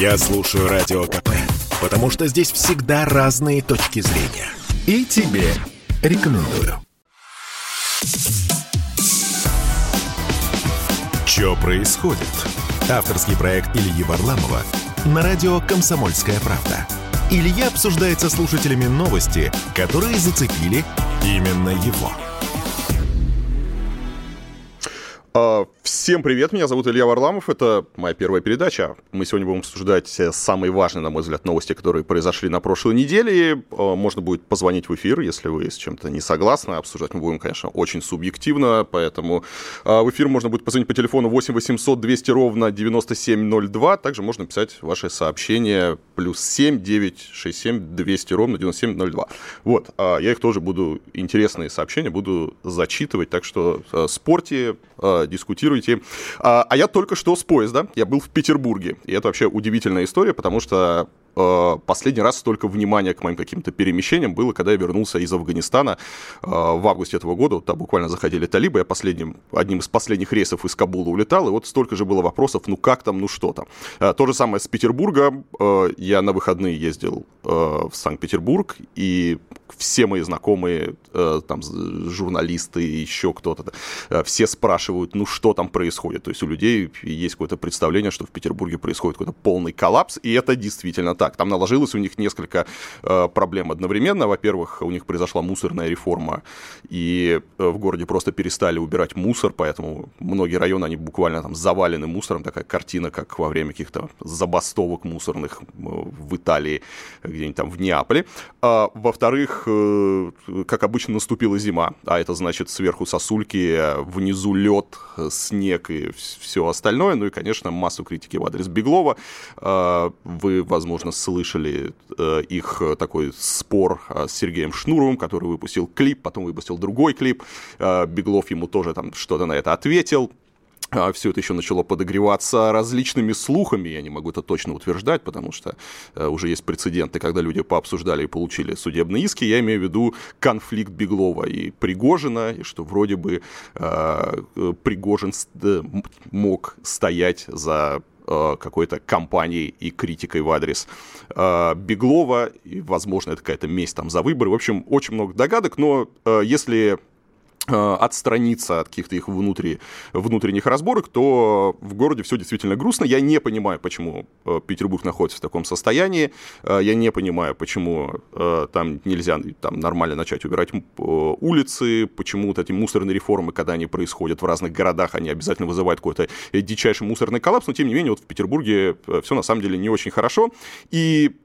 Я слушаю Радио КП, потому что здесь всегда разные точки зрения. И тебе рекомендую. Чё происходит? Авторский проект Ильи Варламова на радио «Комсомольская правда». Илья обсуждает со слушателями новости, которые зацепили именно его. А, всем привет, меня зовут Илья Варламов, это моя первая передача. Мы сегодня будем обсуждать самые важные, на мой взгляд, новости, которые произошли на прошлой неделе. А, можно будет позвонить в эфир, если вы с чем-то не согласны. Обсуждать мы будем, конечно, очень субъективно, поэтому а, в эфир можно будет позвонить по телефону 8 800 200 ровно 9702. Также можно писать ваши сообщения плюс 7 967 200 ровно 9702. Вот, я их тоже буду, интересные сообщения буду зачитывать, так что спорьте, дискутируйте. А, а я только что с поезда, я был в Петербурге. И это вообще удивительная история, потому что последний раз столько внимания к моим каким-то перемещениям было, когда я вернулся из Афганистана э, в августе этого года. Вот там буквально заходили талибы, я последним, одним из последних рейсов из Кабула улетал, и вот столько же было вопросов, ну как там, ну что там. Э, то же самое с Петербурга. Я на выходные ездил в Санкт-Петербург, и все мои знакомые, там, журналисты, еще кто-то, все спрашивают, ну что там происходит. То есть у людей есть какое-то представление, что в Петербурге происходит какой-то полный коллапс, и это действительно так так. Там наложилось у них несколько э, проблем одновременно. Во-первых, у них произошла мусорная реформа, и э, в городе просто перестали убирать мусор, поэтому многие районы, они буквально там завалены мусором. Такая картина, как во время каких-то забастовок мусорных э, в Италии, где-нибудь там в Неаполе. А, во-вторых, как обычно, наступила зима, а это значит сверху сосульки, внизу лед, снег и все остальное. Ну и, конечно, массу критики в адрес Беглова. Э, вы, возможно, слышали э, их э, такой спор э, с Сергеем Шнуровым, который выпустил клип, потом выпустил другой клип. Беглов ему тоже там что-то на это ответил. Все это еще начало подогреваться различными слухами, я не могу это точно утверждать, потому что уже есть прецеденты, когда люди пообсуждали и получили судебные иски. Я имею в виду конфликт Беглова и Пригожина, и что вроде бы Пригожин мог стоять за Э, какой-то кампанией и критикой в адрес э, Беглова, и, возможно, это какая-то месть там за выборы. В общем, очень много догадок, но э, если Э, отстраниться от каких-то их внутри, внутренних разборок, то в городе все действительно грустно. Я не понимаю, почему э, Петербург находится в таком состоянии. Э, я не понимаю, почему там нельзя там, нормально начать убирать улицы, почему вот эти мусорные реформы, когда они происходят в разных городах, они обязательно вызывают какой-то дичайший муссорный коллапс. Но, тем не менее, вот в Петербурге все на самом деле не очень хорошо. И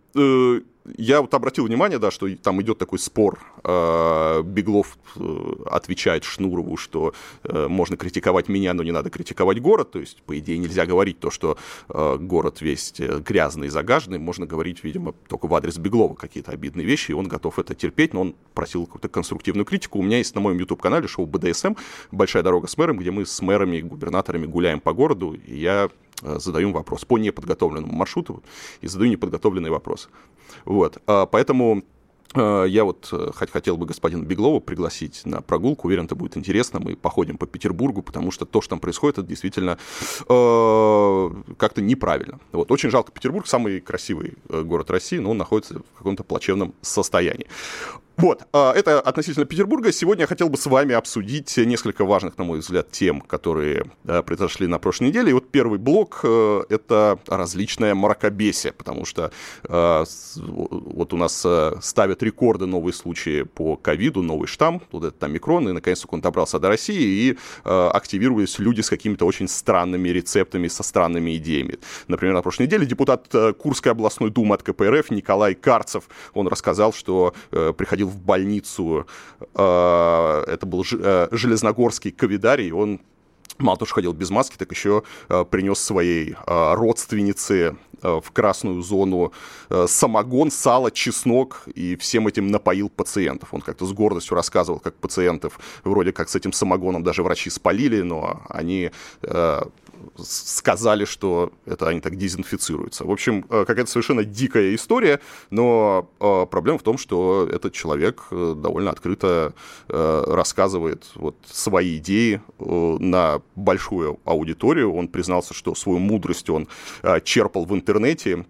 я вот обратил внимание, да, что там идет такой спор. Э, Беглов э, отвечает Шнурову, что э, можно критиковать меня, но не надо критиковать город. То есть, по идее, нельзя говорить то, что город весь грязный и загаженный. Можно говорить, видимо, только в адрес Беглова какие-то обидные вещи, и он готов это терпеть, но он просил какую-то конструктивную критику. У меня есть на моем YouTube-канале шоу БДСМ «Большая дорога с мэром», где мы с мэрами и губернаторами гуляем по городу, и я задаем вопрос по неподготовленному маршруту и задаю неподготовленные вопросы. Вот, а, поэтому а, я вот э, хотел бы господина Беглова пригласить на прогулку. Уверен, это будет интересно. Мы походим по Петербургу, потому что то, что там происходит, это действительно э, как-то неправильно. Вот. Очень жалко Петербург, самый красивый э, город России, но он находится в каком-то плачевном состоянии. Вот, а, это относительно Петербурга. Сегодня я хотел бы с вами обсудить несколько важных, на мой взгляд, тем, которые произошли на прошлой неделе. И вот первый блок э, — это различное мракобесие, потому что э, вот у нас э, ставят рекорды новые случаи по ковиду, новый штамм, вот этот омикрон, и наконец-то он добрался до России, и активировались люди с какими-то очень странными рецептами, со странными идеями. Например, на прошлой неделе депутат Курской областной думы от КПРФ Николай Карцев, он рассказал, что приходил ходил в больницу, э, это был э, железногорский ковидарий, он мало того, что ходил без маски, так еще э, принес своей родственнице в красную зону самогон, сало, чеснок и всем этим напоил пациентов. Он как-то с гордостью рассказывал, как пациентов вроде как с этим самогоном даже врачи спалили, но они сказали, что это они так дезинфицируются. В общем, э, какая-то совершенно дикая история, но э, проблема в том, что этот человек э, довольно открыто рассказывает вот свои идеи на большую аудиторию. Он признался, что свою мудрость он черпал в интернете, интернете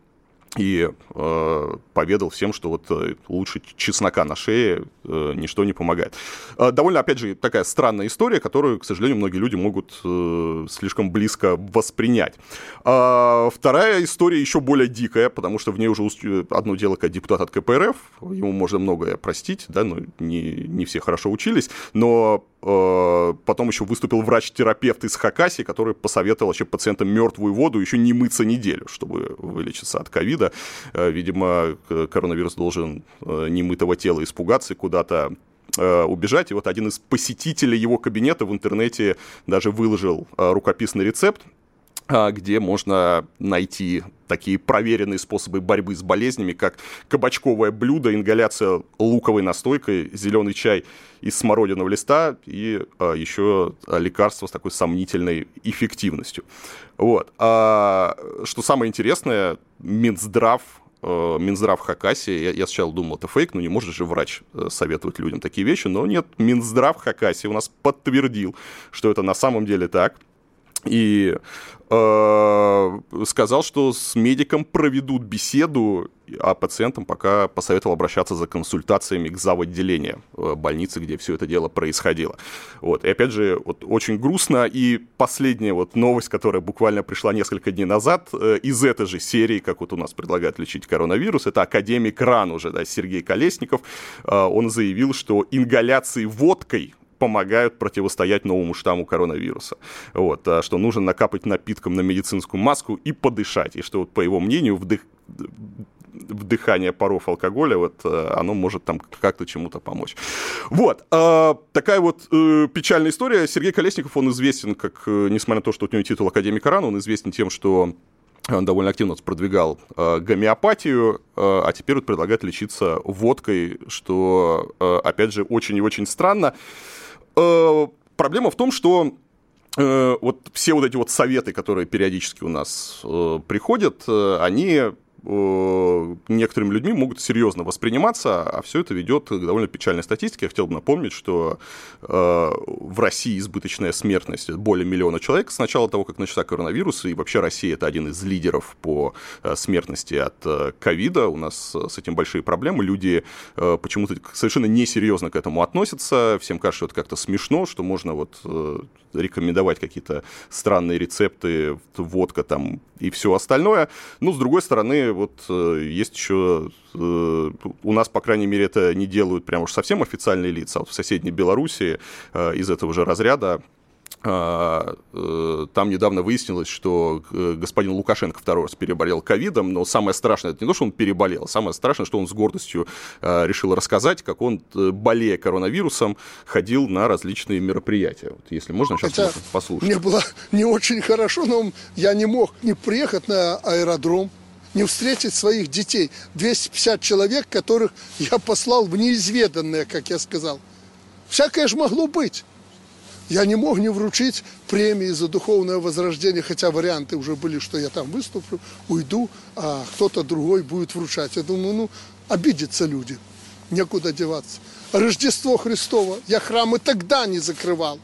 и э, поведал всем, что вот э, лучше чеснока на шее э, ничто не помогает. Э, довольно, опять же, такая странная история, которую, к сожалению, многие люди могут э, слишком близко воспринять. Э, вторая история еще более дикая, потому что в ней уже одно дело как депутат от КПРФ, ему можно многое простить, да, но не, не все хорошо учились, но э, потом еще выступил врач-терапевт из Хакасии, который посоветовал вообще пациентам мертвую воду еще не мыться неделю, чтобы вылечиться от ковида. Э, видимо, коронавирус должен э, немытого тела испугаться и куда-то э, убежать. И вот один из посетителей его кабинета в интернете даже выложил рукописный рецепт, где можно найти такие проверенные способы борьбы с болезнями, как кабачковое блюдо, ингаляция луковой настойкой, зеленый чай из смородиного листа и а, еще лекарство с такой сомнительной эффективностью. Вот. А, что самое интересное, Минздрав э, Минздрав Хакасии, я, я сначала думал, это фейк, но не может же врач э, советовать людям такие вещи, но нет, Минздрав Хакасии у нас подтвердил, что это на самом деле так. И э, сказал, что с медиком проведут беседу, а пациентам пока посоветовал обращаться за консультациями к заводделению э, больницы, где все это дело происходило. Вот. И опять же, вот, очень грустно. И последняя вот новость, которая буквально пришла несколько дней назад, э, из этой же серии, как вот у нас предлагают лечить коронавирус, это академик РАН уже, да, Сергей Колесников, э, он заявил, что ингаляции водкой помогают противостоять новому штамму коронавируса. Вот, а что нужно накапать напитком на медицинскую маску и подышать. И что, вот, по его мнению, вдых вдыхание паров алкоголя, вот э, оно может там как-то чему-то помочь. Вот, э, такая вот э, печальная история. Сергей Колесников, он известен как, э, несмотря на то, что у него титул академика РАН, он известен тем, что он довольно активно продвигал э, гомеопатию, э, а теперь вот предлагает лечиться водкой, что, э, опять же, очень и очень странно. Э, проблема в том, что э, вот все вот эти вот советы, которые периодически у нас э, приходят, э, они Э, некоторыми людьми могут серьезно восприниматься, а все это ведет к довольно печальной статистике. Я хотел бы напомнить, что э, в России избыточная смертность более миллиона человек с начала того, как начался коронавирус, и вообще Россия это один из лидеров по э, смертности от ковида. У нас с этим большие проблемы. Люди почему-то совершенно несерьезно к этому относятся. Всем кажется, что это как-то смешно, что можно вот рекомендовать какие-то странные рецепты, водка там и все остальное. Ну, с другой стороны, вот э, есть еще э, у нас, по крайней мере, это не делают прям уж совсем официальные лица. Вот в соседней Белоруссии э, из этого же разряда а, там недавно выяснилось, что господин Лукашенко второй раз переболел ковидом, но самое страшное, это не то, что он переболел, самое страшное, что он с гордостью а, решил рассказать, как он, болея коронавирусом, ходил на различные мероприятия. Вот, если можно, сейчас Хотя можно послушать. Мне было не очень хорошо, но я не мог не приехать на аэродром, не встретить своих детей. 250 человек, которых я послал в неизведанное, как я сказал. Всякое же могло быть. Я не мог не вручить премии за духовное возрождение, хотя варианты уже были, что я там выступлю, уйду, а кто-то другой будет вручать. Я думаю, ну, обидятся люди, некуда деваться. Рождество Христово, я храмы тогда не закрывал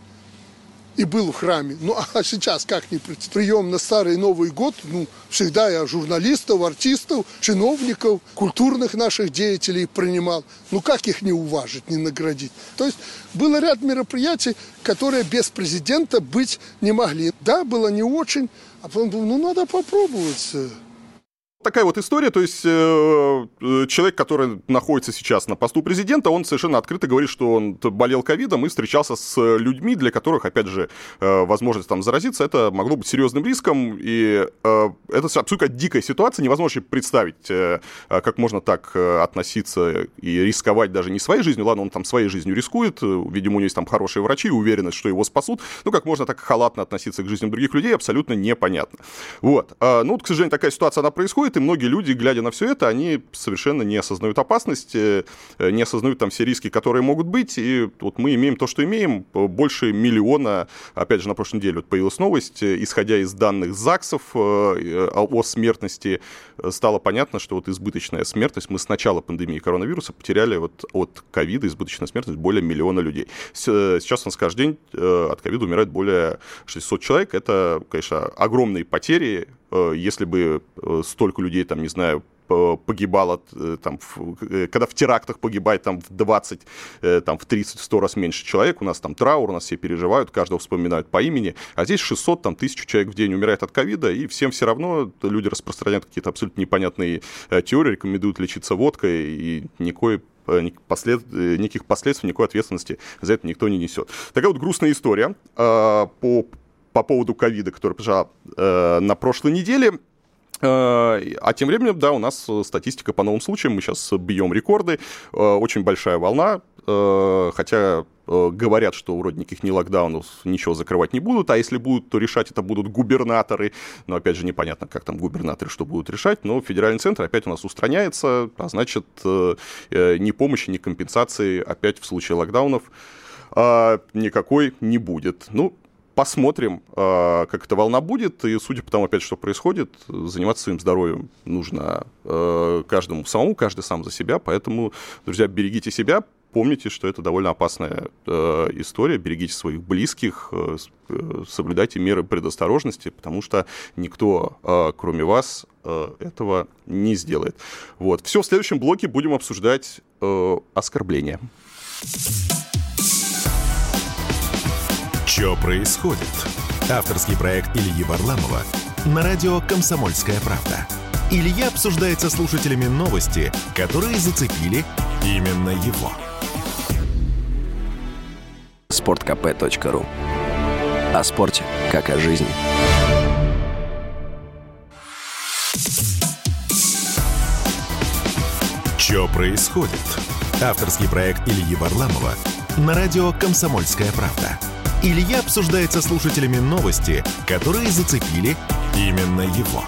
и был в храме. Ну, а сейчас как не? Прием на Старый Новый год, ну, всегда я журналистов, артистов, чиновников, культурных наших деятелей принимал. Ну, как их не уважить, не наградить? То есть, было ряд мероприятий, которые без президента быть не могли. Да, было не очень, а потом думал, ну, надо попробовать. Такая вот история, то есть э, э, человек, который находится сейчас на посту президента, он совершенно открыто говорит, что он болел ковидом и встречался с людьми, для которых, опять же, э, возможность там заразиться, это могло быть серьезным риском, и э, это абсолютно дикая ситуация, невозможно представить, э, как можно так э, относиться и рисковать даже не своей жизнью, ладно, он там своей жизнью рискует, видимо, у него есть там хорошие врачи, уверенность, что его спасут, ну, как можно так халатно относиться к жизням других людей, абсолютно непонятно. Вот, э, ну, вот, к сожалению, такая ситуация, она происходит, происходит, и многие люди, глядя на все это, они совершенно не осознают опасности, э, не осознают там все риски, которые могут быть, и вот мы имеем то, что имеем, больше миллиона, опять же, на прошлой неделе вот появилась новость, э, исходя из данных ЗАГСов э, о смертности, стало понятно, что вот избыточная смертность, мы с начала пандемии коронавируса потеряли вот от ковида избыточная смертность более миллиона людей. Сейчас у нас каждый день от ковида умирает более 600 человек, это, конечно, огромные потери, если бы столько людей, там, не знаю, погибало, там, когда в терактах погибает там в 20, там, в 30, 100 раз меньше человек, у нас там траур, у нас все переживают, каждого вспоминают по имени, а здесь 600, там, тысячу человек в день умирает от ковида, и всем все равно люди распространяют какие-то абсолютно непонятные теории, рекомендуют лечиться водкой, и никакой послед... никаких последствий, никакой ответственности за это никто не несет. Такая вот грустная история э, по, по поводу ковида, которая произошла э, на прошлой неделе. Э, а тем временем, да, у нас статистика по новым случаям, мы сейчас бьем рекорды, э, очень большая волна, э, хотя говорят, что вроде никаких не локдаунов, ничего закрывать не будут, а если будут, то решать это будут губернаторы. Но опять же непонятно, как там губернаторы что будут решать, но федеральный центр опять у нас устраняется, а значит ни помощи, ни компенсации опять в случае локдаунов никакой не будет. Ну, посмотрим, а, как эта волна будет. И судя по тому, опять, что происходит, заниматься своим здоровьем нужно а, каждому самому, каждый сам за себя. Поэтому, друзья, берегите себя, помните, что это довольно опасная э, история. Берегите своих близких, э, соблюдайте меры предосторожности, потому что никто, э, кроме вас, э, этого не сделает. Вот. Все, в следующем блоке будем обсуждать э, оскорбления. Что происходит? Авторский проект Ильи Варламова на радио «Комсомольская правда». Илья обсуждает со слушателями новости, которые зацепили именно его. sportkp.ru О спорте, как о жизни. Что происходит? Авторский проект Ильи Варламова на радио «Комсомольская правда». Илья обсуждает со слушателями новости, которые зацепили именно его.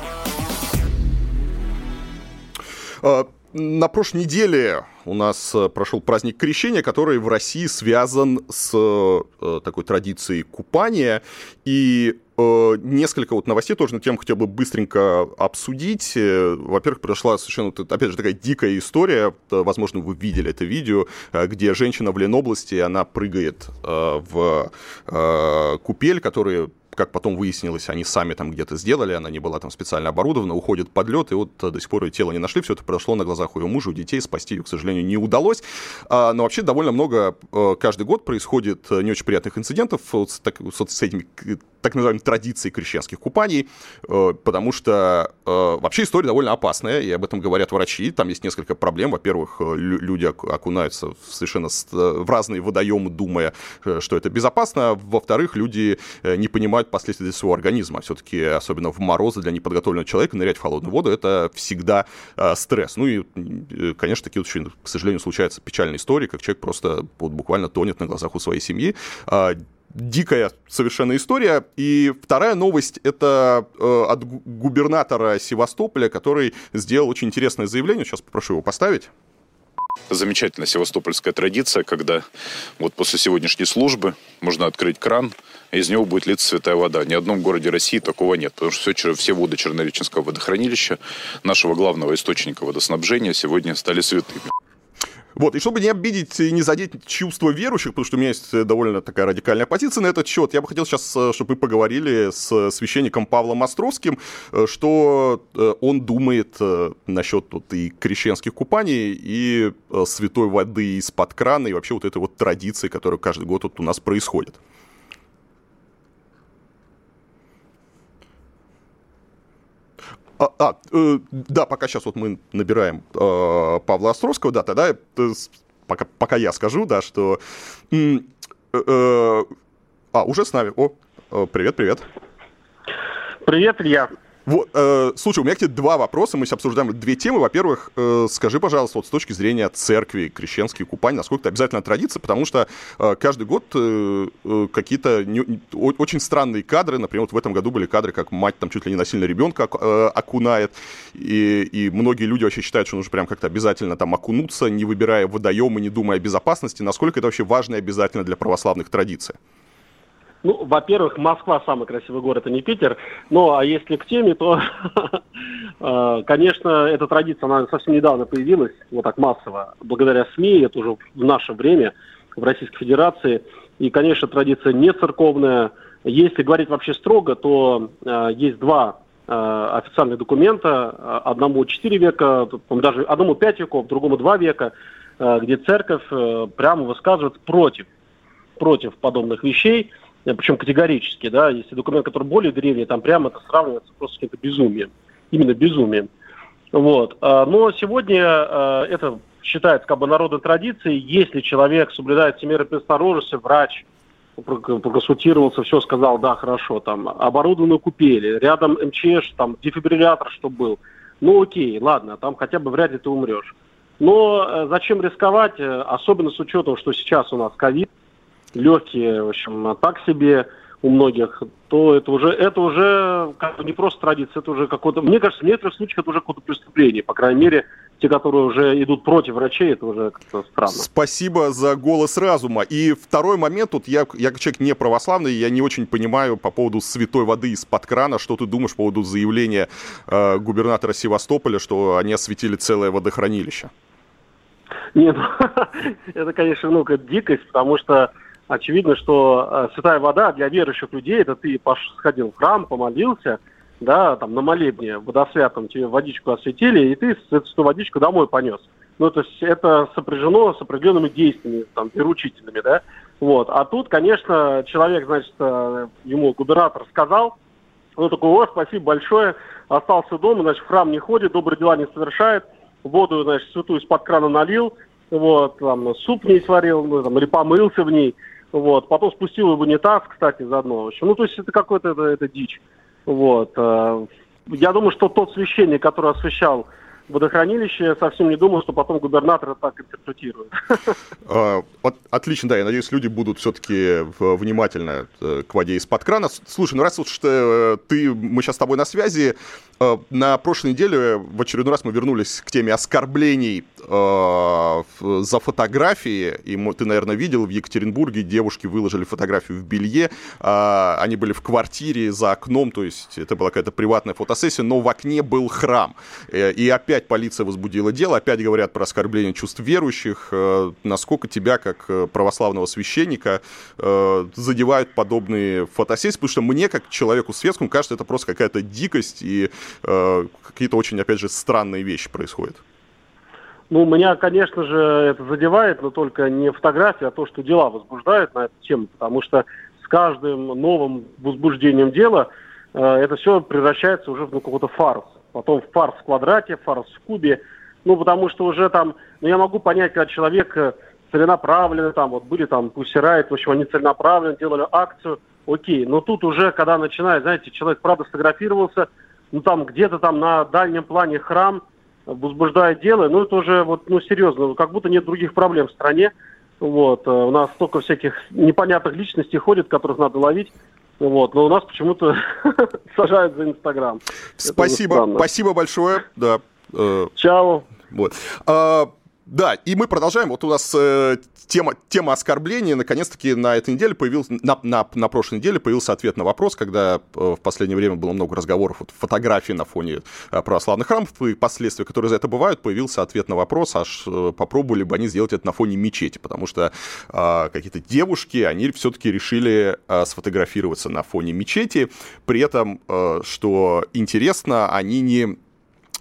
А, на прошлой неделе у нас э, прошел праздник Крещения, который в России связан с э, такой традицией купания. И э, несколько вот новостей тоже на тему хотел бы быстренько обсудить. Во-первых, произошла совершенно, опять же, такая дикая история. Возможно, вы видели это видео, где женщина в Ленобласти, она прыгает в купель, который как потом выяснилось, они сами там где-то сделали, она не была там специально оборудована, уходит под лед, и вот до сих пор ее тело не нашли, все это произошло на глазах у ее мужа, у детей, спасти ее, к сожалению, не удалось. А, но вообще довольно много э, каждый год происходит э, не очень приятных инцидентов вот с, так, вот с этими так называемой традицией крещенских купаний, э, потому что вообще история довольно опасная, и об этом говорят врачи. Там есть несколько проблем. Во-первых, люди окунаются в совершенно в разные водоемы, думая, что это безопасно. Во-вторых, люди не понимают последствия для своего организма. Все-таки, особенно в морозы для неподготовленного человека, нырять в холодную воду – это всегда э, стресс. Ну и, э, конечно, такие очень, к сожалению, случаются печальные истории, как человек просто вот, буквально тонет на глазах у своей семьи. Э, дикая совершенно история. И вторая новость – это э, от губернатора Севастополя, который сделал очень интересное заявление. Сейчас попрошу его поставить. Замечательная севастопольская традиция, когда вот после сегодняшней службы можно открыть кран, и из него будет литься святая вода. Ни в одном городе России такого нет, потому что все, все воды Чернореченского водохранилища, нашего главного источника водоснабжения, сегодня стали святыми. Вот, и чтобы не обидеть и не задеть чувства верующих, потому что у меня есть э, довольно такая радикальная позиция на этот счет, я бы хотел сейчас, э, чтобы вы поговорили с священником Павлом Островским, э, что он думает насчет тут и крещенских купаний, и святой воды из-под крана, и вообще вот этой вот традиции, которая каждый год вот у нас происходит. А, а э, да, пока сейчас вот мы набираем э, Павла Островского, да, тогда э, пока, пока я скажу, да, что... Э, э, а, уже с нами. О, э, привет, привет. Привет, Илья. Вот, э, слушай, у меня к тебе два вопроса. Мы сейчас обсуждаем две темы. Во-первых, э, скажи, пожалуйста, вот с точки зрения церкви, крещенские купания, насколько это обязательно традиция, потому что э, каждый год э, э, какие-то не, очень странные кадры, например, вот в этом году были кадры, как мать там чуть ли не насильно ребенка э, окунает, и, и многие люди вообще считают, что нужно прям как-то обязательно там окунуться, не выбирая водоемы, не думая о безопасности. Насколько это вообще важно и обязательно для православных традиций? Ну, во-первых, Москва самый красивый город, а не Питер. Ну, а если к теме, то, э, конечно, эта традиция, она совсем недавно появилась, вот так массово, благодаря СМИ, это уже в наше время, в Российской Федерации. И, конечно, традиция не церковная. Если говорить вообще строго, то э, есть два официальные документы, одному 4 века, даже одному 5 веков, другому 2 века, где церковь прямо высказывается против, против подобных вещей, причем категорически, да, если документ, который более древний, там прямо это сравнивается просто с каким-то безумием, именно безумием. Вот. Но сегодня это считается как бы народной традицией, если человек соблюдает все меры предосторожности, врач проконсультировался, все сказал, да, хорошо, там, оборудованную купели, рядом МЧС, там, дефибриллятор, чтобы был. Ну, окей, ладно, там хотя бы вряд ли ты умрешь. Но э, зачем рисковать, э, особенно с учетом, что сейчас у нас ковид, легкие, в общем, так себе, у многих, то это уже, это уже как бы не просто традиция, это уже какое-то, мне кажется, в некоторых случаях это уже какое-то преступление, по крайней мере, те, которые уже идут против врачей, это уже как-то странно. Спасибо за голос разума. И второй момент, тут я, я человек не православный, я не очень понимаю по поводу святой воды из-под крана, что ты думаешь по поводу заявления э, губернатора Севастополя, что они осветили целое водохранилище? Нет, это, конечно, ну, дикость, потому что очевидно, что э, святая вода для верующих людей, это ты сходил в храм, помолился, да, там на молебне водосвятом тебе водичку осветили, и ты эту водичку домой понес. Ну, то есть это сопряжено с определенными действиями, там, приручительными, да. Вот. А тут, конечно, человек, значит, э, ему губернатор сказал, он такой, о, спасибо большое, остался дома, значит, в храм не ходит, добрые дела не совершает, воду, значит, святую из-под крана налил, вот, там, суп не сварил, ну, там, или помылся в ней, вот. Потом спустил в унитаз, кстати, заодно. В ну, то есть это какой-то это, это дичь. Вот. Э, я думаю, что тот священник, который освещал водохранилище, совсем не думал, что потом губернатор так интерпретирует. А, отлично, да, я надеюсь, люди будут все-таки внимательно э, к воде из-под крана. Слушай, ну раз уж э, ты, мы сейчас с тобой на связи, э, на прошлой неделе в очередной раз мы вернулись к теме оскорблений за фотографии, и ты, наверное, видел, в Екатеринбурге девушки выложили фотографию в белье, а, они были в квартире за окном, то есть это была какая-то приватная фотосессия, но в окне был храм. И опять опять полиция возбудила дело, опять говорят про оскорбление чувств верующих. Э, насколько тебя, как э, православного священника, э, задевают подобные фотосессии? Потому что мне, как человеку светскому, кажется, это просто какая-то дикость и какие-то очень, опять же, странные вещи происходят. Ну, меня, конечно же, это задевает, но только не фотография, а то, что дела возбуждают на эту тему, потому что с каждым новым возбуждением дела э, это все превращается уже в ну, какой-то фарс потом в фарс в квадрате, фарс в кубе. Ну, потому что уже там, ну, я могу понять, когда человек э, целенаправленно, там, вот были там Пусирайт, в общем, они целенаправленно делали акцию, окей. Но тут уже, когда начинает, знаете, человек, правда, сфотографировался, ну, там, где-то там на дальнем плане храм, возбуждает дело, ну, это уже, вот, ну, серьезно, как будто нет других проблем в стране. Вот, э, у нас столько всяких непонятных личностей ходит, которых надо ловить. Вот, но у нас почему-то сажают за Инстаграм. Спасибо, спасибо большое. Да. Э, Чао. Вот. А, да, и мы продолжаем. Вот у нас э, тема, тема оскорбления. Наконец-таки на этой неделе появился, на, на, на прошлой неделе появился ответ на вопрос, когда э, в последнее время было много разговоров, вот, фотографий на фоне э, православных храмов и последствия, которые за это бывают, появился ответ на вопрос, аж э, попробовали бы они сделать это на фоне мечети, потому что э, какие-то девушки, они все-таки решили э, сфотографироваться на фоне мечети, при этом, э, что интересно, они не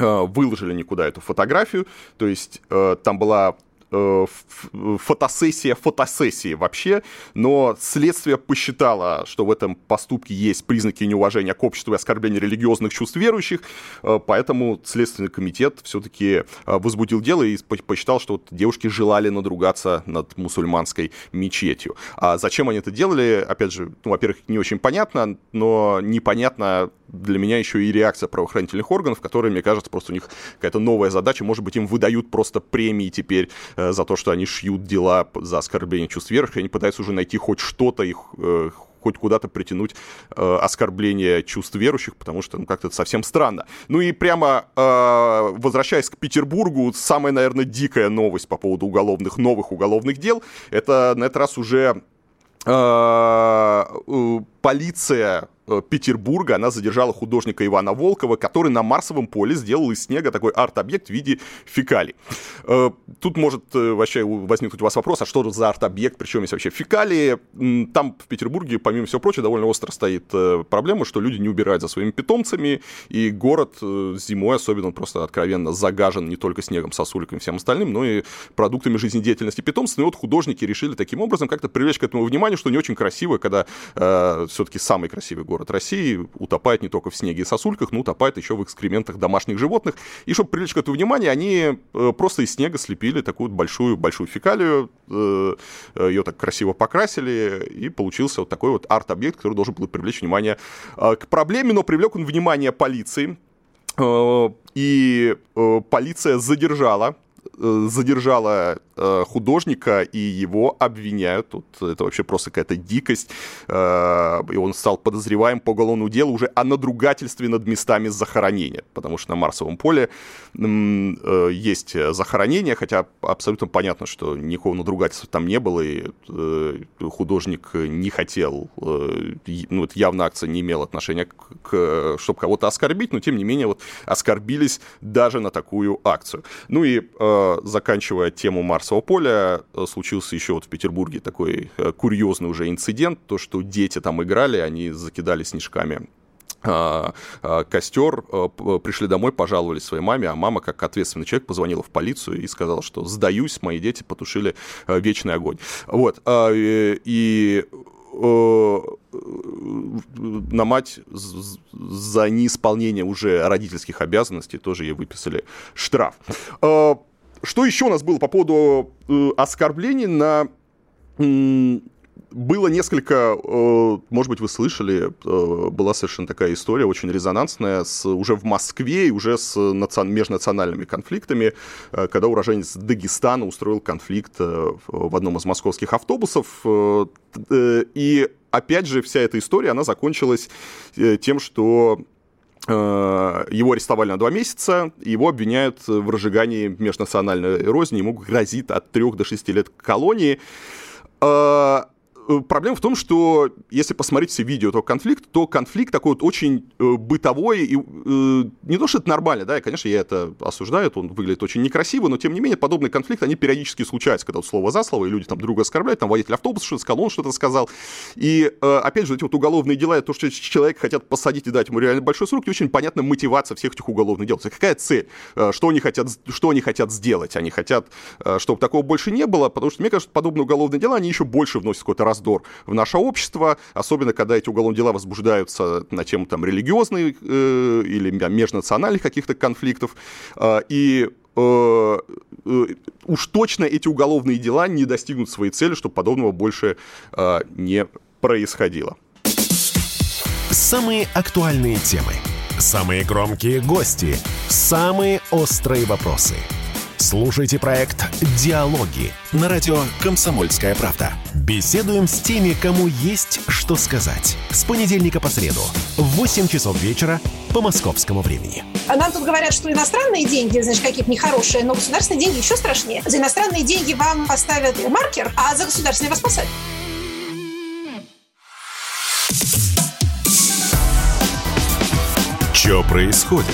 выложили никуда эту фотографию, то есть э, там была Э, фотосессия фотосессии вообще, но следствие посчитало, что в этом поступке есть признаки неуважения к обществу и оскорбления религиозных чувств верующих, э, поэтому Следственный комитет все-таки э, возбудил дело и посчитал, что вот девушки желали надругаться над мусульманской мечетью. А зачем они это делали, опять же, ну, во-первых, не очень понятно, но непонятно для меня еще и реакция правоохранительных органов, которые, мне кажется, просто у них какая-то новая задача. Может быть, им выдают просто премии теперь Э, за то, что они шьют дела за оскорбление чувств верующих, они пытаются уже найти хоть что-то, их э, хоть куда-то притянуть э, оскорбление чувств верующих, потому что ну, как-то это совсем странно. Ну и прямо э, возвращаясь к Петербургу, самая, наверное, дикая новость по поводу уголовных, новых уголовных дел, это на этот раз уже э, полиция Петербурга она задержала художника Ивана Волкова, который на Марсовом поле сделал из снега такой арт-объект в виде фекалий. Тут может вообще возникнуть у вас вопрос, а что за арт-объект, причем есть вообще фекалии? Там в Петербурге, помимо всего прочего, довольно остро стоит проблема, что люди не убирают за своими питомцами, и город зимой особенно просто откровенно загажен не только снегом, сосульками и всем остальным, но и продуктами жизнедеятельности питомцев. И вот художники решили таким образом как-то привлечь к этому внимание, что не очень красиво, когда э, все-таки самый красивый город России утопает не только в снеге и сосульках, но утопает еще в экскрементах домашних животных. И чтобы привлечь к этому внимание, они э, просто из снега слепили такую большую большую фекалию, э, ее так красиво покрасили, и получился вот такой вот арт-объект, который должен был привлечь внимание э, к проблеме, но привлек он внимание полиции. И полиция задержала задержала художника, и его обвиняют. Тут это вообще просто какая-то дикость. Э, и он стал подозреваем по уголовному делу уже о надругательстве над местами захоронения. Потому что на Марсовом поле э, есть захоронение, хотя абсолютно понятно, что никакого надругательства там не было, и э, художник не хотел, э, ну, это явно акция не имела отношения к, чтобы кого-то оскорбить, но тем не менее вот оскорбились даже на такую акцию. Ну и э, заканчивая тему Марсового поля, э, случился еще вот в Петербурге такой э, курьезный уже инцидент, то, что дети там играли, они закидали снежками а, а, костер, э, пришли домой, пожаловались своей маме, а мама, как ответственный человек, позвонила в полицию и сказала, что сдаюсь, мои дети потушили вечный огонь. Вот, а, и на мать за неисполнение уже родительских обязанностей тоже ей выписали штраф. Что еще у нас было по поводу э, оскорблений на... Было несколько, э, может быть, вы слышали, э, была совершенно такая история, очень резонансная, с, уже в Москве и уже с национ, межнациональными конфликтами, э, когда уроженец Дагестана устроил конфликт в одном из московских автобусов. И опять же, вся эта история, она закончилась тем, что его арестовали на два месяца, его обвиняют в разжигании межнациональной розни, ему грозит от трех до шести лет колонии. Э, проблема в том, что если посмотреть все видео этого конфликта, то конфликт такой вот очень э, бытовой, и э, не то, что это нормально, да, и, конечно, я это осуждаю, он выглядит очень некрасиво, но, тем не менее, подобные конфликты, они периодически случаются, когда вот слово за слово, и люди там друга оскорбляют, там водитель автобуса что-то сказал, он что-то сказал, и, опять же, эти вот уголовные дела, то, что человек хотят посадить и дать ему реально большой срок, не очень понятна мотивация всех этих уголовных дел, какая цель, что они хотят, что они хотят сделать, они хотят, чтобы такого больше не было, потому что, мне кажется, подобные уголовные дела, они еще больше вносят какой-то раздор в наше общество, особенно когда эти уголовные дела возбуждаются на тему там религиозной э, или межнациональных каких-то конфликтов. Э, и э, уж точно эти уголовные дела не достигнут своей цели, чтобы подобного больше э, не происходило. Самые актуальные темы, самые громкие гости, самые острые вопросы – Слушайте проект «Диалоги» на радио «Комсомольская правда». Беседуем с теми, кому есть что сказать. С понедельника по среду в 8 часов вечера по московскому времени. А нам тут говорят, что иностранные деньги, значит, какие-то нехорошие, но государственные деньги еще страшнее. За иностранные деньги вам поставят маркер, а за государственные вас посадят. Что происходит?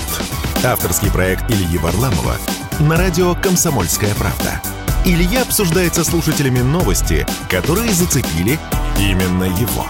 Авторский проект Ильи Варламова на радио «Комсомольская правда». Илья обсуждает со слушателями новости, которые зацепили именно его.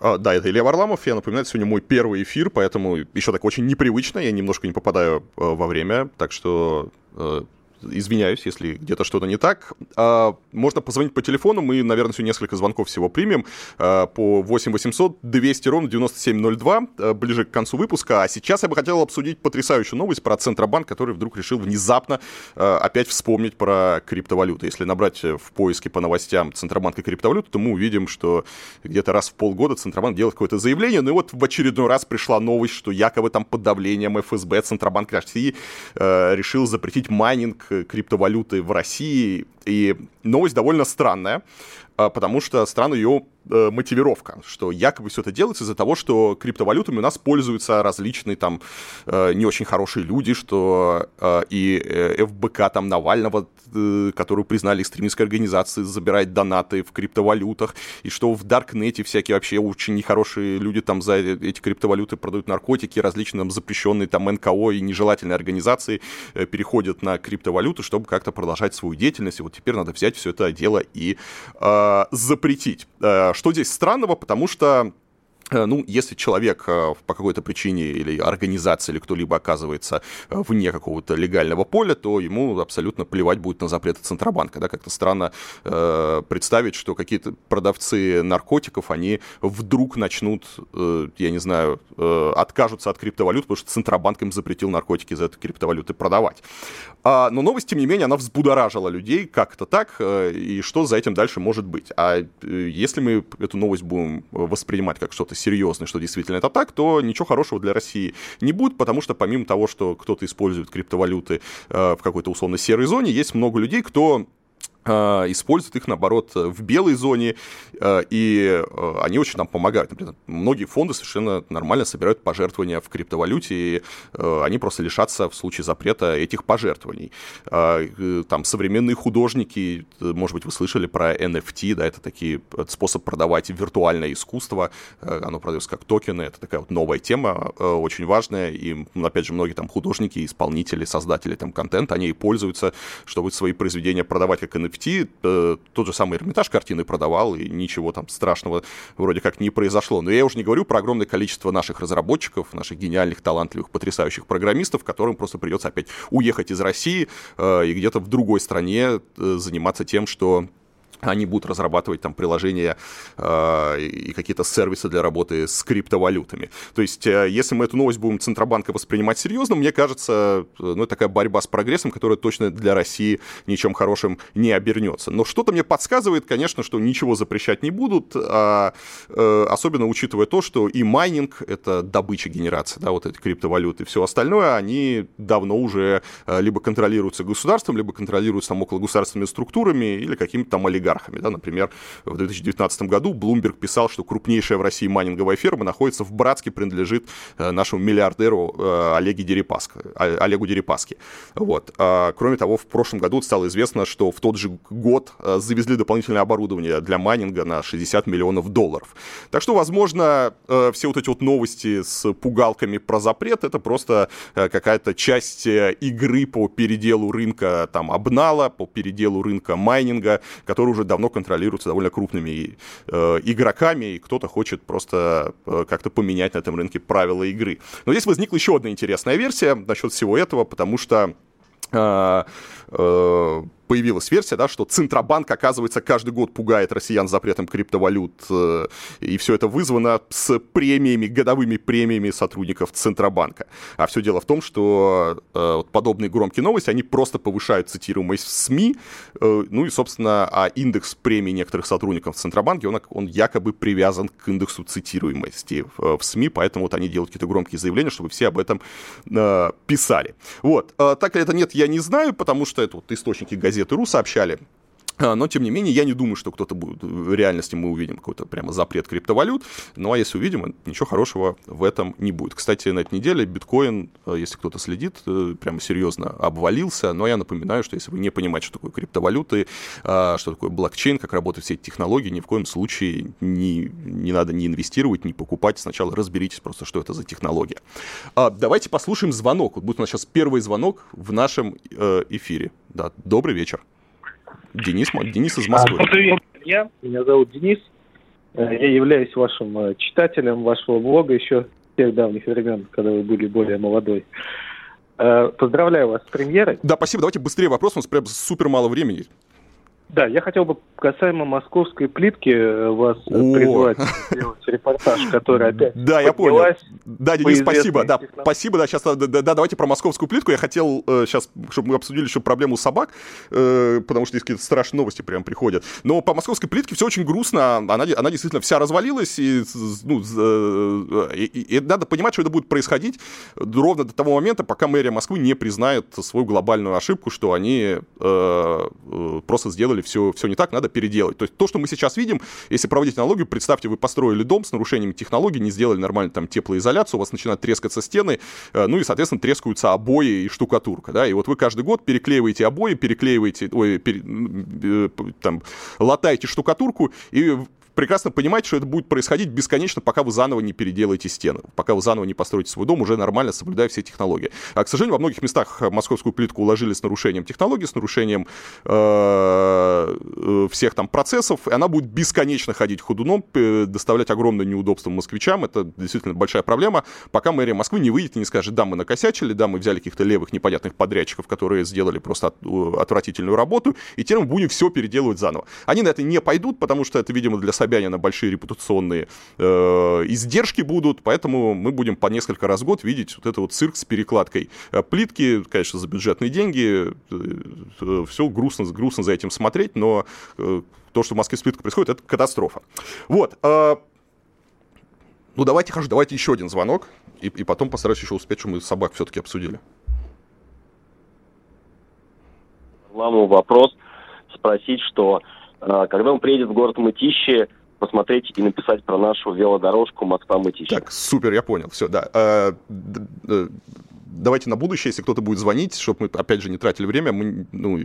А, да, это Илья Варламов. Я напоминаю, сегодня мой первый эфир, поэтому еще так очень непривычно. Я немножко не попадаю э, во время, так что э, извиняюсь, если где-то что-то не так. А, можно позвонить по телефону, мы, наверное, сегодня несколько звонков всего примем а, по 8 800 200 ровно 9702 а, ближе к концу выпуска. А сейчас я бы хотел обсудить потрясающую новость про Центробанк, который вдруг решил внезапно опять вспомнить про криптовалюты. Если набрать в поиске по новостям Центробанка криптовалюты, то мы увидим, что где-то раз в полгода Центробанк делает какое-то заявление, ну и вот в очередной раз пришла новость, что якобы там под давлением ФСБ Центробанк России решил запретить майнинг криптовалюты в России. И новость довольно странная, потому что странная ее Э, мотивировка, что якобы все это делается из-за того, что криптовалютами у нас пользуются различные там э, не очень хорошие люди, что э, и ФБК там Навального, которую признали экстремистской организацией, забирает донаты в криптовалютах, и что в Даркнете всякие вообще очень нехорошие люди там за эти криптовалюты продают наркотики, различные запрещенные там НКО и нежелательные организации переходят на криптовалюты, чтобы как-то продолжать свою деятельность, и вот теперь надо взять все это дело и э, запретить что здесь странного? Потому что Э, ну, если человек э, по какой-то причине или организация, или кто-либо оказывается э, вне какого-то легального поля, то ему абсолютно плевать будет на запреты Центробанка. Да? Как-то странно э, представить, что какие-то продавцы наркотиков, они вдруг начнут, э, я не знаю, э, откажутся от криптовалют, потому что Центробанк им запретил наркотики за этой криптовалюты продавать. А, но новость, тем не менее, она взбудоражила людей, как это так, э, и что за этим дальше может быть. А э, если мы эту новость будем воспринимать как что-то что серьезный, что действительно это так, то ничего хорошего для России не будет, потому что помимо того, что кто-то использует криптовалюты э, в какой-то условно серой зоне, есть много людей, кто используют их, наоборот, в белой зоне, а, и а, они очень нам помогают. Например, многие фонды совершенно нормально собирают пожертвования в криптовалюте, и они просто лишатся в случае запрета этих пожертвований. Там современные художники, может быть, вы слышали про NFT, да, это такие способ продавать виртуальное искусство, оно продается как токены, это такая вот новая тема, очень важная, и, опять же, многие там художники, исполнители, создатели там контента, они и пользуются, чтобы свои произведения продавать как NFT, NFT, э, тот же самый Эрмитаж картины продавал, и ничего там страшного вроде как не произошло. Но я уже не говорю про огромное количество наших разработчиков, наших гениальных, талантливых, потрясающих программистов, которым просто придется опять уехать из России э, и где-то в другой стране э, заниматься тем, что они будут разрабатывать там приложения э, и какие-то сервисы для работы с криптовалютами. То есть, э, если мы эту новость будем Центробанка воспринимать серьезно, мне кажется, э, ну, это такая борьба с прогрессом, которая точно для России ничем хорошим не обернется. Но что-то мне подсказывает, конечно, что ничего запрещать не будут, а, э, особенно учитывая то, что и майнинг, это добыча генерации, да, вот эти криптовалюты, и все остальное, они давно уже э, либо контролируются государством, либо контролируются там около государственными структурами или какими-то там олигархами олигархами. Да? Например, в 2019 году Bloomberg писал, что крупнейшая в России майнинговая ферма находится в Братске, принадлежит э, нашему миллиардеру э, Олеге Дерипаско, Олегу Дерипаске. Вот. А, кроме того, в прошлом году стало известно, что в тот же год э, завезли дополнительное оборудование для майнинга на 60 миллионов долларов. Так что, возможно, все вот эти вот новости с пугалками про запрет, это просто какая-то часть игры по переделу рынка там обнала, по переделу рынка майнинга, который уже давно контролируется довольно крупными э, игроками, и кто-то хочет просто э, как-то поменять на этом рынке правила игры. Но здесь возникла еще одна интересная версия насчет всего этого, потому что э, э, появилась версия, да, что Центробанк, оказывается, каждый год пугает россиян запретом криптовалют, э, и все это вызвано с премиями, годовыми премиями сотрудников Центробанка. А все дело в том, что э, подобные громкие новости, они просто повышают цитируемость в СМИ, э, ну и, собственно, а индекс премий некоторых сотрудников в Центробанке, он, он якобы привязан к индексу цитируемости в, в СМИ, поэтому вот они делают какие-то громкие заявления, чтобы все об этом э, писали. Вот. Э, так ли это нет, я не знаю, потому что это вот источники газет газеты.ру сообщали, но, тем не менее, я не думаю, что кто-то будет... В реальности мы увидим какой-то прямо запрет криптовалют. Ну, а если увидим, ничего хорошего в этом не будет. Кстати, на этой неделе биткоин, э, если кто-то следит, э, прямо серьезно обвалился. Но я напоминаю, что если вы не понимаете, что такое криптовалюты, а, что такое блокчейн, как работают все эти технологии, ни в коем случае не, не надо не инвестировать, не покупать. Сначала разберитесь просто, что это за технология. А, давайте послушаем звонок. Вот будет у нас сейчас первый звонок в нашем э, эфире. Да, добрый вечер. Денис, Денис из Москвы. Привет, я. Меня зовут Денис. Э, я являюсь вашим э, читателем вашего блога еще с тех давних времен, когда вы были более молодой. Э, поздравляю вас с премьерой. Да, спасибо. Давайте быстрее вопрос, у нас прям супер мало времени. Да, я хотел бы касаемо московской плитки э, вас О. призвать сделать репортаж, который опять Да, я понял. Да, Денис, спасибо. Да, спасибо. Да, сейчас, да, да, давайте про московскую плитку. Я хотел сейчас, э, чтобы мы обсудили еще проблему собак, э, потому что здесь какие-то страшные новости прям приходят. Но по московской плитке все очень грустно. Она, она действительно вся развалилась, и, ну, и, и надо понимать, что это будет происходить ровно до того момента, пока мэрия Москвы не признает свою глобальную ошибку, что они э, просто сделали сделали все, все не так, надо переделать. То есть то, что мы сейчас видим, если проводить аналогию, представьте, вы построили дом с нарушениями технологий, не сделали нормально там теплоизоляцию, у вас начинают трескаться стены, э, ну и, соответственно, трескаются обои и штукатурка, да, и вот вы каждый год переклеиваете обои, переклеиваете, ой, пере, э, там, латаете штукатурку, и прекрасно понимаете, что это будет происходить бесконечно, пока вы заново не переделаете стены, пока вы заново не построите свой дом, уже нормально соблюдая все технологии. А, к сожалению, во многих местах московскую плитку уложили с нарушением технологий, с нарушением э, э всех там процессов, и она будет бесконечно ходить ходуном, доставлять огромное неудобство москвичам. Это действительно большая проблема. Пока мэрия Москвы не выйдет и не скажет, да, мы накосячили, да, мы взяли каких-то левых непонятных подрядчиков, которые сделали просто от, э, отвратительную работу, и теперь мы будем все переделывать заново. Они на это не пойдут, потому что это, видимо, для Собянина большие репутационные э, издержки будут, поэтому мы будем по несколько раз в год видеть вот это вот цирк с перекладкой э, плитки, конечно, за бюджетные деньги, э, э, все грустно, грустно за этим смотреть, но то, что в Москве с плиткой происходит, это катастрофа. Вот. Ну, давайте, хожу, давайте еще один звонок, и, и потом постараюсь еще успеть, что мы собак все-таки обсудили. Ламу вопрос спросить, что когда он приедет в город Мытищи, посмотреть и написать про нашу велодорожку Москва-Мытищи. Так, супер, я понял, все, да. А, давайте на будущее, если кто-то будет звонить, чтобы мы, опять же, не тратили время, мы, ну,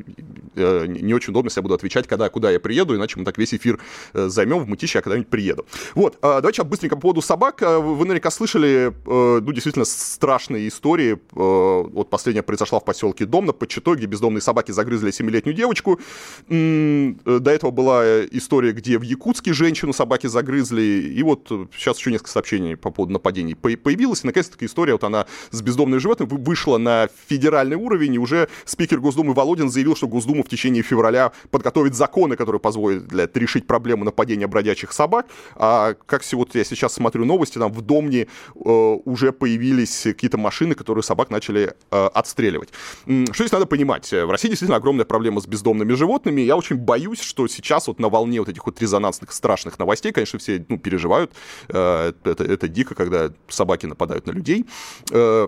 э, не очень удобно, если я буду отвечать, когда, куда я приеду, иначе мы так весь эфир э, займем в Мытище, я когда-нибудь приеду. Вот, э, давайте быстренько по поводу собак. Вы наверняка слышали, ну, действительно, страшные истории. Вот последняя произошла в поселке Домна под Читой, где бездомные собаки загрызли 7-летнюю девочку. До этого была история, где в Якутске женщину собаки загрызли. И вот сейчас еще несколько сообщений по поводу нападений появилось. И, наконец-таки, история, вот она с бездомной животным вышла на федеральный уровень, и уже спикер Госдумы Володин заявил, что Госдума в течение февраля подготовит законы, которые позволят решить проблему нападения бродячих собак. А как вот я сейчас смотрю новости, там в Домне э, уже появились какие-то машины, которые собак начали э, отстреливать. Что здесь надо понимать? В России действительно огромная проблема с бездомными животными. Я очень боюсь, что сейчас вот на волне вот этих вот резонансных страшных новостей, конечно, все ну, переживают. Э, это, это дико, когда собаки нападают на людей. Э,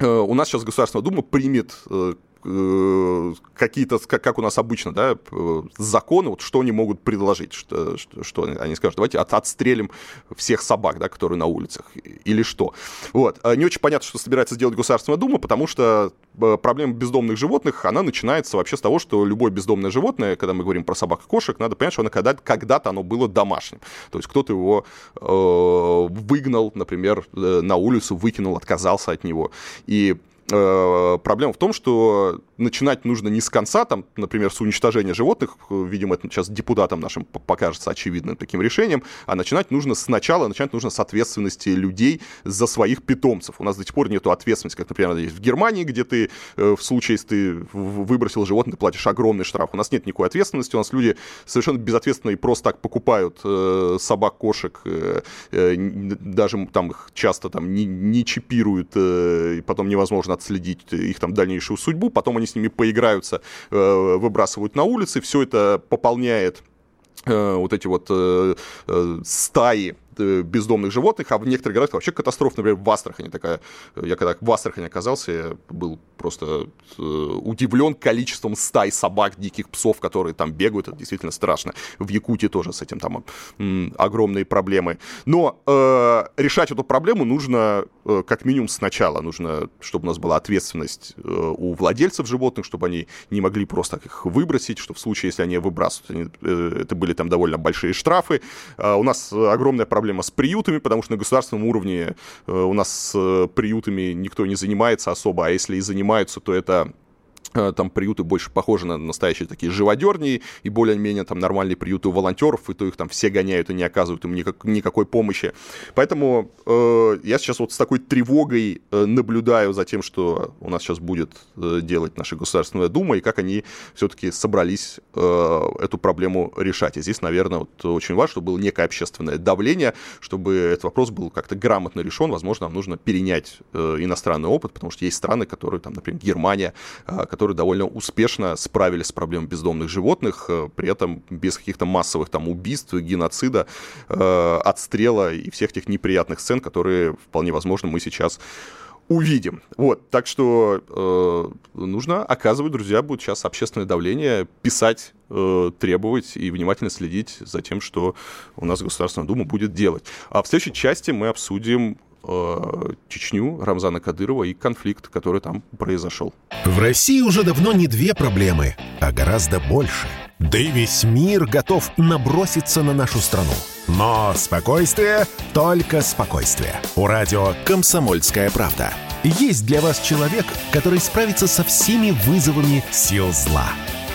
у нас сейчас Государственная Дума примет э, Э, какие-то, как, у нас обычно, да, э, законы, вот что они могут предложить, что, что, они скажут, давайте от, отстрелим всех собак, да, которые на улицах, или что. Вот. А не очень понятно, что собирается сделать Государственная Дума, потому что э, проблема бездомных животных, она начинается вообще с того, что любое бездомное животное, когда мы говорим про собак и кошек, надо понять, что оно когда- когда-то оно было домашним. То есть кто-то его э, выгнал, например, на улицу, выкинул, отказался от него. И Э, проблема в том, что начинать нужно не с конца, там, например, с уничтожения животных, видимо, это сейчас депутатам нашим покажется очевидным таким решением, а начинать нужно сначала, начинать нужно с ответственности людей за своих питомцев. У нас до сих пор нет ответственности, как, например, есть в Германии, где ты э, в случае, если ты выбросил животное, ты платишь огромный штраф. У нас нет никакой ответственности, у нас люди совершенно безответственно и просто так покупают э, собак, кошек, даже там их часто там не, не чипируют, и потом невозможно отследить их там дальнейшую судьбу, потом они с ними поиграются, э, выбрасывают на улицы, все это пополняет э, вот эти вот э, стаи бездомных животных, а в некоторых городах вообще катастрофа, например, в Астрахани такая. Я когда в Астрахани оказался, я был просто э, удивлен количеством стай собак, диких псов, которые там бегают, это действительно страшно. В Якутии тоже с этим там огромные проблемы. Но э, решать эту проблему нужно э, как минимум сначала. Нужно, чтобы у нас была ответственность э, у владельцев животных, чтобы они не могли просто их выбросить, что в случае, если они выбрасывают, они, э, это были там довольно большие штрафы. Э, у нас огромная проблема проблема с приютами, потому что на государственном уровне э, у нас э, приютами никто не занимается особо, а если и занимаются, то это там приюты больше похожи на настоящие такие живодерни и более-менее там нормальные приюты у волонтеров, и то их там все гоняют и не оказывают им никак, никакой помощи. Поэтому э, я сейчас вот с такой тревогой э, наблюдаю за тем, что у нас сейчас будет э, делать наша Государственная Дума, и как они все-таки собрались э, эту проблему решать. И здесь, наверное, вот очень важно, чтобы было некое общественное давление, чтобы этот вопрос был как-то грамотно решен. Возможно, нам нужно перенять э, иностранный опыт, потому что есть страны, которые, там, например, Германия, э, которые довольно успешно справились с проблемой бездомных животных, э, при этом без каких-то массовых там убийств, геноцида, э, отстрела и всех тех неприятных сцен, которые, вполне возможно, мы сейчас увидим. Вот, так что э, нужно оказывать, друзья, будет сейчас общественное давление, писать, э, требовать и внимательно следить за тем, что у нас Государственная Дума будет делать. А в следующей части мы обсудим Чечню, Рамзана Кадырова и конфликт, который там произошел. В России уже давно не две проблемы, а гораздо больше. Да и весь мир готов наброситься на нашу страну. Но спокойствие, только спокойствие. У радио «Комсомольская правда». Есть для вас человек, который справится со всеми вызовами сил зла.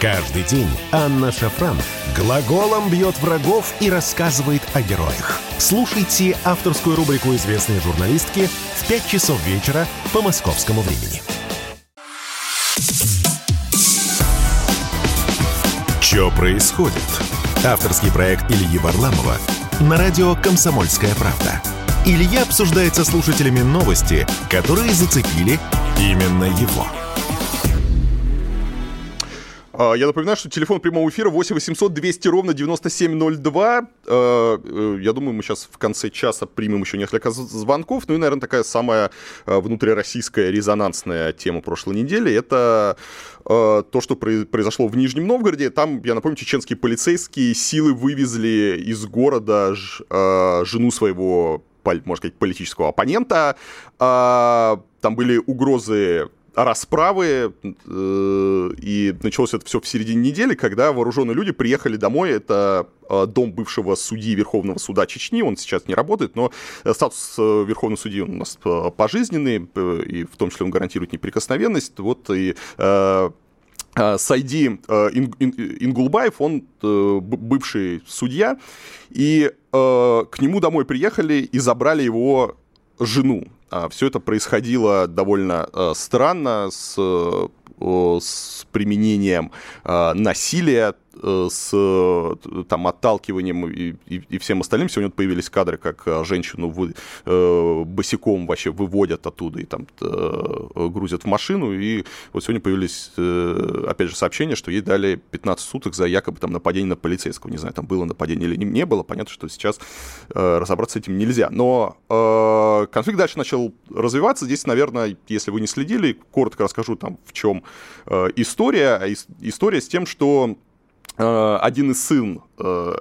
Каждый день Анна Шафран глаголом бьет врагов и рассказывает о героях. Слушайте авторскую рубрику известной журналистки в 5 часов вечера по московскому времени. Что происходит? Авторский проект Ильи Варламова на радио «Комсомольская правда». Илья обсуждает со слушателями новости, которые зацепили именно его. А, я напоминаю, что телефон прямого эфира 8 800 200 ровно 9702. А, э, я думаю, мы сейчас в конце часа примем еще несколько звонков. Ну и, наверное, такая самая а, внутрироссийская резонансная тема прошлой недели — это то, что произошло в Нижнем Новгороде. Там, я напомню, чеченские полицейские силы вывезли из города жену своего можно сказать, политического оппонента. Там были угрозы расправы, э, и началось это все в середине недели, когда вооруженные люди приехали домой, это э, дом бывшего судьи Верховного суда Чечни, он сейчас не работает, но статус э, Верховного судьи у нас пожизненный, и в том числе он гарантирует неприкосновенность, вот и Сайди Ингулбаев, он бывший судья, и к нему домой приехали и забрали его жену. А, Все это происходило довольно э, странно, с, с применением э, насилия, Э, с э, там, отталкиванием и, и, и всем остальным. Сегодня вот появились кадры, как э, женщину вы, э, босиком вообще выводят оттуда и там э, грузят в машину. И вот сегодня появились, э, опять же, сообщения, что ей дали 15 суток за якобы там нападение на полицейского. Не знаю, там было нападение или не, было. Понятно, что сейчас э, разобраться с этим нельзя. Но э, конфликт дальше начал развиваться. Здесь, наверное, если вы не следили, коротко расскажу там, в чем э, история. А история с тем, что Э, один из сын, э,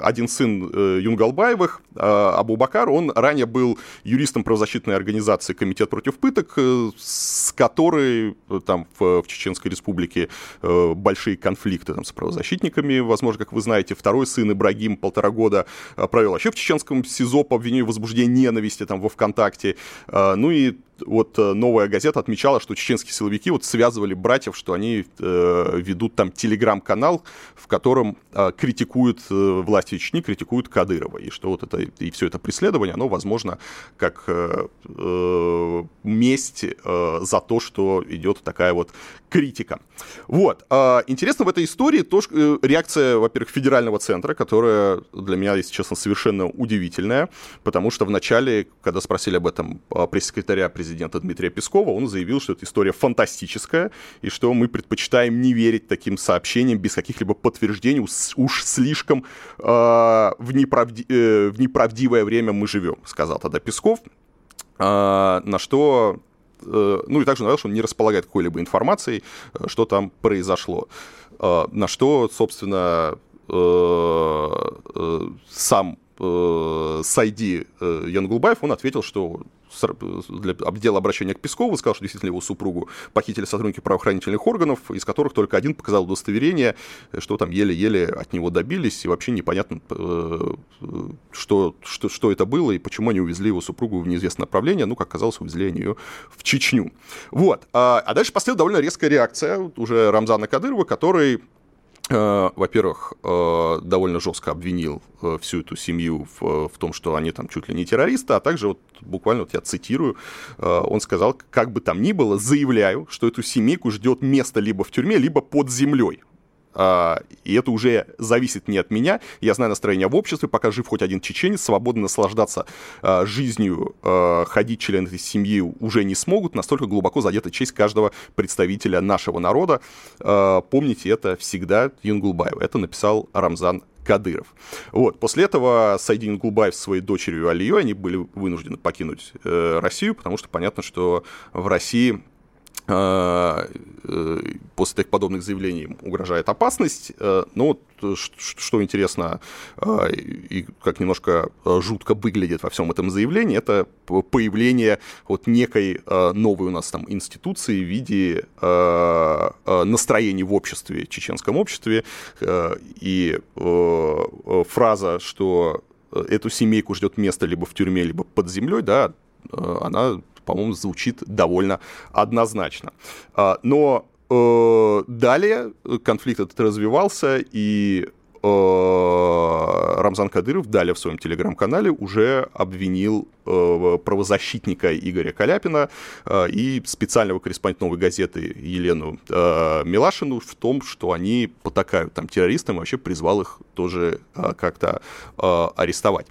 один сын э, Юнгалбаевых, Абу Бакар, он ранее был юристом правозащитной организации «Комитет против пыток», с которой там в Чеченской республике большие конфликты там, с правозащитниками, возможно, как вы знаете. Второй сын Ибрагим полтора года провел вообще в чеченском СИЗО по обвинению в возбуждении ненависти там во ВКонтакте. Ну и вот новая газета отмечала, что чеченские силовики вот связывали братьев, что они э, ведут там телеграм-канал, в котором э, критикуют э, власти Чечни, критикуют Кадырова, и что вот это и все это преследование, оно возможно как э, э, месть э, за то, что идет такая вот критика. Вот. Э, интересно в этой истории то, что, э, реакция, во-первых, федерального центра, которая для меня, если честно, совершенно удивительная, потому что в начале, когда спросили об этом э, пресс-секретаря президента Дмитрия Пескова, он заявил, что эта история фантастическая, и что мы предпочитаем не верить таким сообщениям без каких-либо подтверждений, уж слишком э, в, неправди, э, в неправдивое время мы живем, сказал тогда Песков, э, на что э, ну и также добавил, что он не располагает какой-либо информацией, э, что там произошло. Э, на что, собственно, сам Сайди Янгулбаев, он ответил, что для дела обращения к Пескову, сказал, что действительно его супругу похитили сотрудники правоохранительных органов, из которых только один показал удостоверение, что там еле-еле от него добились, и вообще непонятно, э, что, что, что это было и почему они увезли его супругу в неизвестное направление. Ну, как оказалось, увезли они ее в Чечню. Вот. А, а дальше последовала довольно резкая реакция уже Рамзана Кадырова, который во-первых, э, довольно жестко обвинил э, всю эту семью в, в том, что они там чуть ли не террористы, а также вот буквально вот я цитирую, он сказал, как бы там ни было, заявляю, что эту семейку ждет место либо в тюрьме, либо под землей. А, и это уже зависит не от меня. Я знаю настроение в обществе, пока жив хоть один чеченец, свободно наслаждаться а, жизнью, а, ходить члены этой семьи уже не смогут. Настолько глубоко задета честь каждого представителя нашего народа. Помните это всегда, Юнгулбаев. Это написал Рамзан Кадыров. Вот. После этого Сайдин Гулбаев с своей дочерью Алией, они были вынуждены покинуть э, Россию, потому что понятно, что в России после таких подобных заявлений угрожает опасность. Э, но вот, что интересно и как немножко жутко выглядит во всем этом заявлении, это появление вот некой новой у нас там институции в виде настроений в обществе, чеченском обществе. И фраза, что эту семейку ждет место либо в тюрьме, либо под землей, да, она по-моему, звучит довольно однозначно. А, но э, далее конфликт этот развивался, и Э, Рамзан Кадыров далее в своем телеграм-канале уже обвинил правозащитника Игоря Каляпина э, и специального корреспондента «Новой газеты» Елену Милашину в том, что они потакают там террористам, и вообще призвал их тоже как-то арестовать.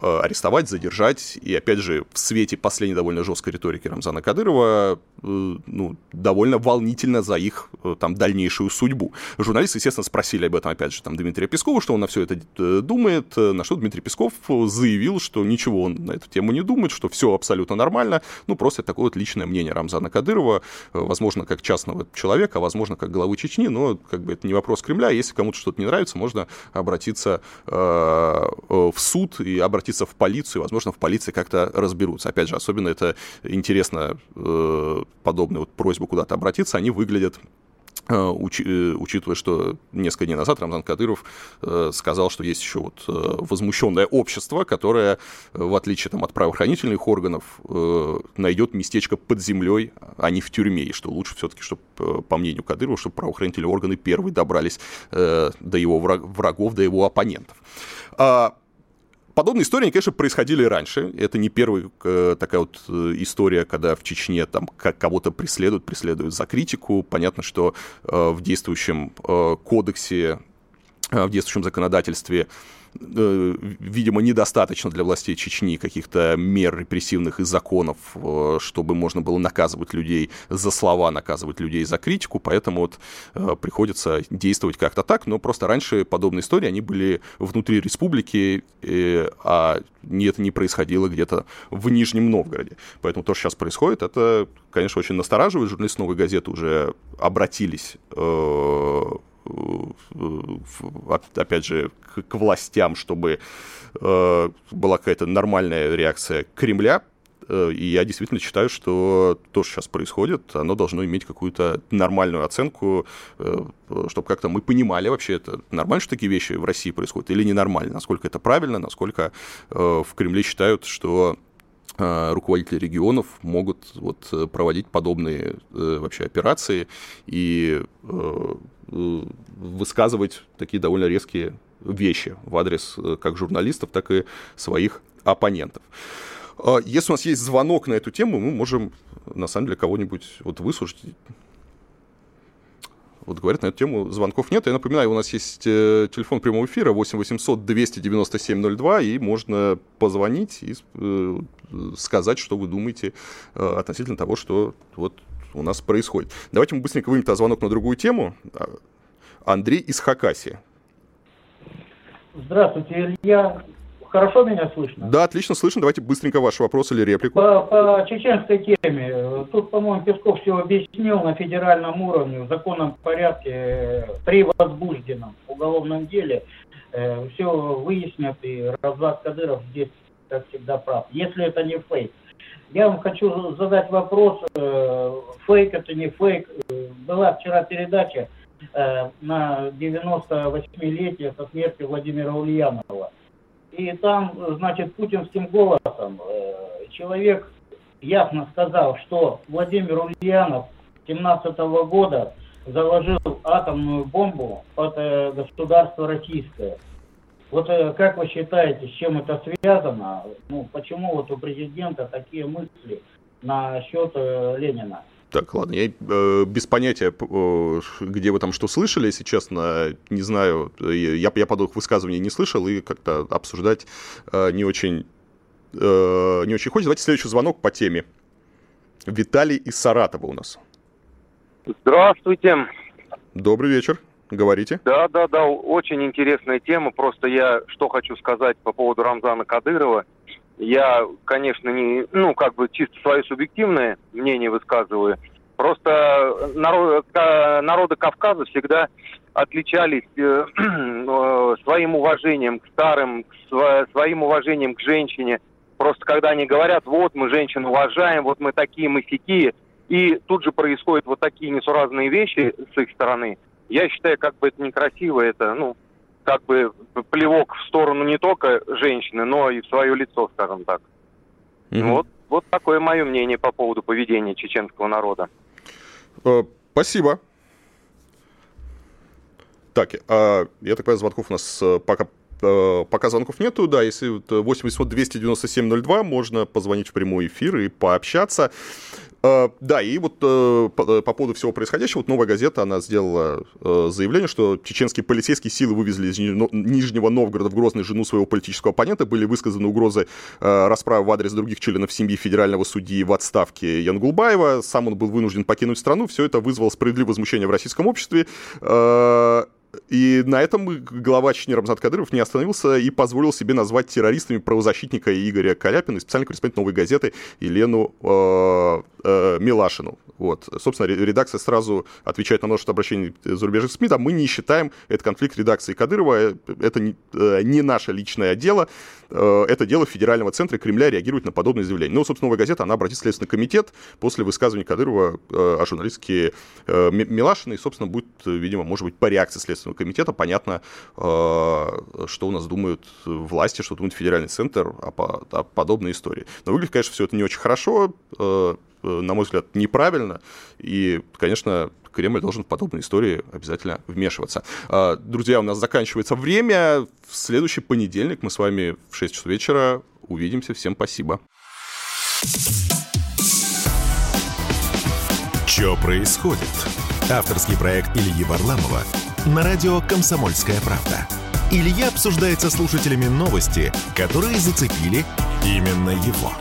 Арестовать, задержать, и опять же, в свете последней довольно жесткой риторики Рамзана Кадырова, ну, довольно волнительно за их там дальнейшую судьбу. Журналисты, естественно, спросили об этом, опять же, там Дмитрия Пескова, что он на все это э, думает, э, на что Дмитрий Песков заявил, что ничего он на эту тему не думает, что все абсолютно нормально, ну, просто такое вот личное мнение Рамзана Кадырова, э, возможно, как частного человека, возможно, как главы Чечни, но как бы это не вопрос Кремля, если кому-то что-то не нравится, можно обратиться э, в суд и обратиться в полицию, возможно, в полиции как-то разберутся. Опять же, особенно это интересно, э, вот просьбы куда-то обратиться, они выглядят Э, учи, э, учитывая, что несколько дней назад Рамзан Кадыров э, сказал, что есть еще вот возмущенное общество, которое, в отличие там, от правоохранительных органов, найдет местечко под землей, а не в тюрьме, и что лучше все-таки, чтобы, по мнению Кадырова, чтобы правоохранительные органы первые добрались до его врагов, до его оппонентов. Подобные истории, конечно, происходили раньше. Это не первая э, такая вот э, история, когда в Чечне там кого-то преследуют, преследуют за критику. Понятно, что э, в действующем э, кодексе, э, в действующем законодательстве видимо, недостаточно для властей Чечни каких-то мер репрессивных и законов, э, чтобы можно было наказывать людей за слова, наказывать людей за критику, поэтому вот э, приходится действовать как-то так, но просто раньше подобные истории, они были внутри республики, а это не происходило где-то в Нижнем Новгороде. Поэтому то, что сейчас происходит, это, конечно, очень настораживает. Журналисты «Новой газеты» уже обратились опять же, к, властям, чтобы э, была какая-то нормальная реакция Кремля. Э, и я действительно считаю, что то, что сейчас происходит, оно должно иметь какую-то нормальную оценку, э, чтобы как-то мы понимали вообще, это нормально, что такие вещи в России происходят, или ненормально, насколько это правильно, насколько э, в Кремле считают, что э, руководители регионов могут вот, проводить подобные э, вообще операции и э, высказывать такие довольно резкие вещи в адрес э, как журналистов, так и своих оппонентов. А если у нас есть звонок на эту тему, мы можем, на самом деле, кого-нибудь вот выслушать. Вот говорят, на эту тему звонков нет. Я напоминаю, у нас есть э, телефон прямого эфира 8 800 297 02, и можно позвонить и э, сказать, что вы думаете относительно того, что вот у нас происходит. Давайте мы быстренько вымем звонок на другую тему. А, Андрей из Хакасии. Здравствуйте, Илья. Хорошо меня слышно? Да, отлично слышно. Давайте быстренько ваш вопрос или реплику. По, по чеченской теме. Тут, по-моему, Песков все объяснил на федеральном уровне, в законном порядке, при возбужденном уголовном деле. Э, все выяснят, и Развад Кадыров здесь, как всегда, прав. Если это не фейк. Я вам хочу задать вопрос, э, фейк это не фейк. Э, была вчера передача э, на 98-летие со смерти Владимира Ульянова. И там, значит, путинским голосом человек ясно сказал, что Владимир Ульянов 17 года заложил атомную бомбу под государство российское. Вот э, как вы считаете, с чем это связано? Ну, почему вот у президента такие мысли насчет э, Ленина? Так, ладно, я э, без понятия, э, где вы там что слышали, если честно, не знаю, я, я подобных высказываний не слышал и как-то обсуждать э, не очень э, не очень хочется. Давайте следующий звонок по теме. Виталий из Саратова у нас. Здравствуйте. Добрый вечер. Говорите. Да, да, да, очень интересная тема. Просто я что хочу сказать по поводу Рамзана Кадырова. Я, конечно, не, ну, как бы чисто свое субъективное мнение высказываю. Просто народ, народы Кавказа всегда отличались э, э, своим уважением к старым, своим уважением к женщине. Просто когда они говорят, вот мы женщин уважаем, вот мы такие, мы сякие, и тут же происходят вот такие несуразные вещи с их стороны, я считаю, как бы это некрасиво, это, ну, как бы плевок в сторону не только женщины, но и в свое лицо, скажем так. Mm-hmm. Вот, вот такое мое мнение по поводу поведения чеченского народа. Э, спасибо. Так, а, я так понимаю, звонков у нас э, пока э, пока звонков нету, да, если 8800 297 02, можно позвонить в прямой эфир и пообщаться. Uh, да, и вот по, uh, по поводу всего происходящего, вот новая газета, она сделала заявление, что чеченские полицейские силы вывезли из Нижнего Новгорода в Грозный жену своего политического оппонента, были высказаны угрозы расправы в адрес других членов семьи федерального судьи в отставке Янгулбаева, сам он был вынужден покинуть страну, все это вызвало справедливое возмущение в российском обществе, и на этом глава Чечни Рамзат Кадыров не остановился и позволил себе назвать террористами правозащитника Игоря Каляпина и специальный корреспондент «Новой газеты» Елену э, э, Милашину. Вот. Собственно, редакция сразу отвечает на множество обращений зарубежных СМИ. Да, мы не считаем этот конфликт редакции Кадырова. Э, это не, э, не наше личное дело. Э, это дело Федерального центра Кремля реагирует на подобные заявления. Ну, собственно, «Новая газета», она обратится в Следственный комитет после высказывания Кадырова о журналистке Милашиной. И, собственно, будет, видимо, может быть, по реакции Следственного комитета понятно, что у нас думают власти, что думает Федеральный центр о, о подобной истории. Но выглядит, конечно, все это не очень хорошо на мой взгляд, неправильно. И, конечно, Кремль должен в подобные истории обязательно вмешиваться. Друзья, у нас заканчивается время. В следующий понедельник мы с вами в 6 часов вечера увидимся. Всем спасибо. Что происходит? Авторский проект Ильи Варламова на радио «Комсомольская правда». Илья обсуждает со слушателями новости, которые зацепили именно его.